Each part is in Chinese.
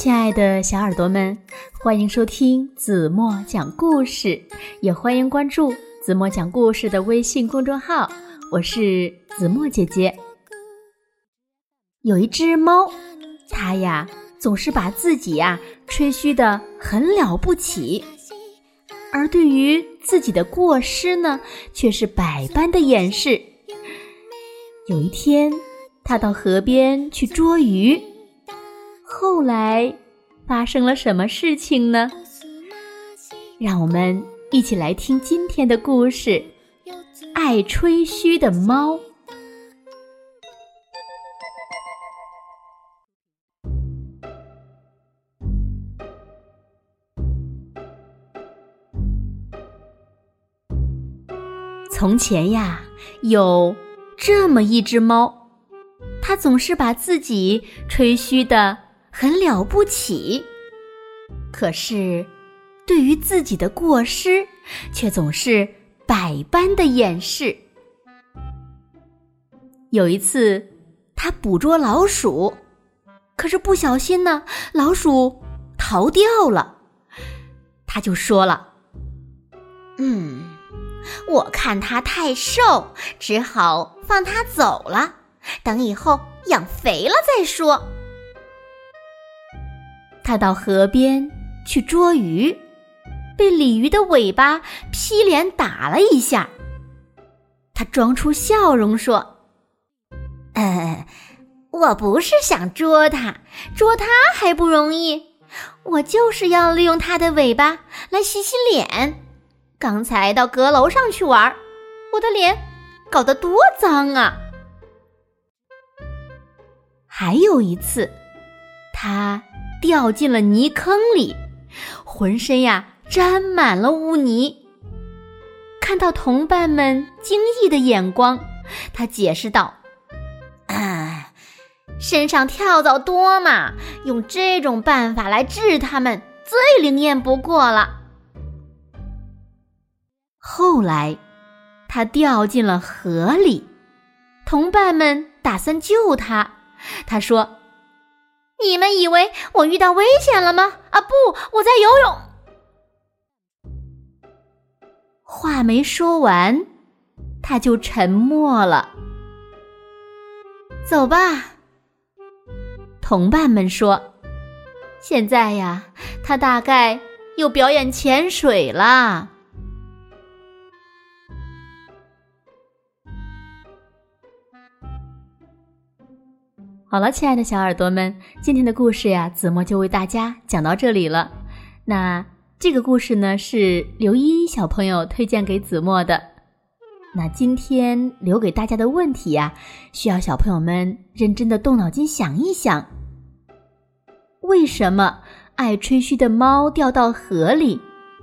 亲爱的小耳朵们，欢迎收听子墨讲故事，也欢迎关注子墨讲故事的微信公众号。我是子墨姐姐。有一只猫，它呀总是把自己呀吹嘘的很了不起，而对于自己的过失呢，却是百般的掩饰。有一天，它到河边去捉鱼。后来发生了什么事情呢？让我们一起来听今天的故事《爱吹嘘的猫》。从前呀，有这么一只猫，它总是把自己吹嘘的。很了不起，可是对于自己的过失，却总是百般的掩饰。有一次，他捕捉老鼠，可是不小心呢，老鼠逃掉了。他就说了：“嗯，我看它太瘦，只好放它走了，等以后养肥了再说。”他到河边去捉鱼，被鲤鱼的尾巴劈脸打了一下。他装出笑容说：“嗯，我不是想捉它，捉它还不容易，我就是要利用它的尾巴来洗洗脸。刚才到阁楼上去玩，我的脸搞得多脏啊！还有一次，他。”掉进了泥坑里，浑身呀沾满了污泥。看到同伴们惊异的眼光，他解释道：“啊，身上跳蚤多嘛，用这种办法来治他们最灵验不过了。”后来，他掉进了河里，同伴们打算救他，他说。你们以为我遇到危险了吗？啊，不，我在游泳。话没说完，他就沉默了。走吧，同伴们说。现在呀，他大概又表演潜水了。好了，亲爱的小耳朵们，今天的故事呀，子墨就为大家讲到这里了。那这个故事呢，是刘依依小朋友推荐给子墨的。那今天留给大家的问题呀，需要小朋友们认真的动脑筋想一想：为什么爱吹嘘的猫掉到河里，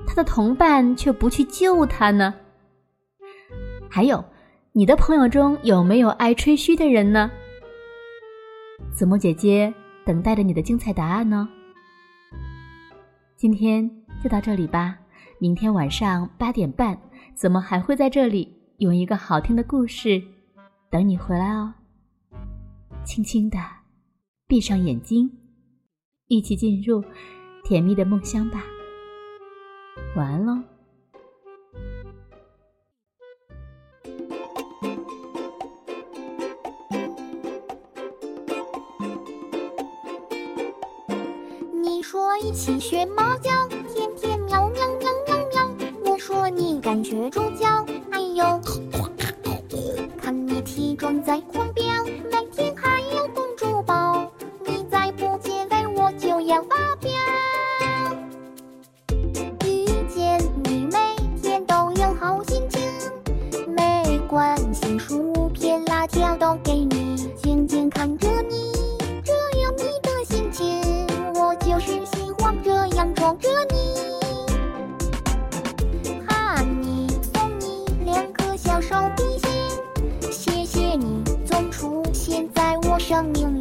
它的同伴却不去救它呢？还有，你的朋友中有没有爱吹嘘的人呢？子墨姐姐等待着你的精彩答案呢。今天就到这里吧，明天晚上八点半，子墨还会在这里用一个好听的故事等你回来哦。轻轻的闭上眼睛，一起进入甜蜜的梦乡吧。晚安喽。说一起学猫叫，天天喵喵喵喵喵。我说你敢学猪叫，哎呦！看你体重在狂生命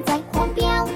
在狂飙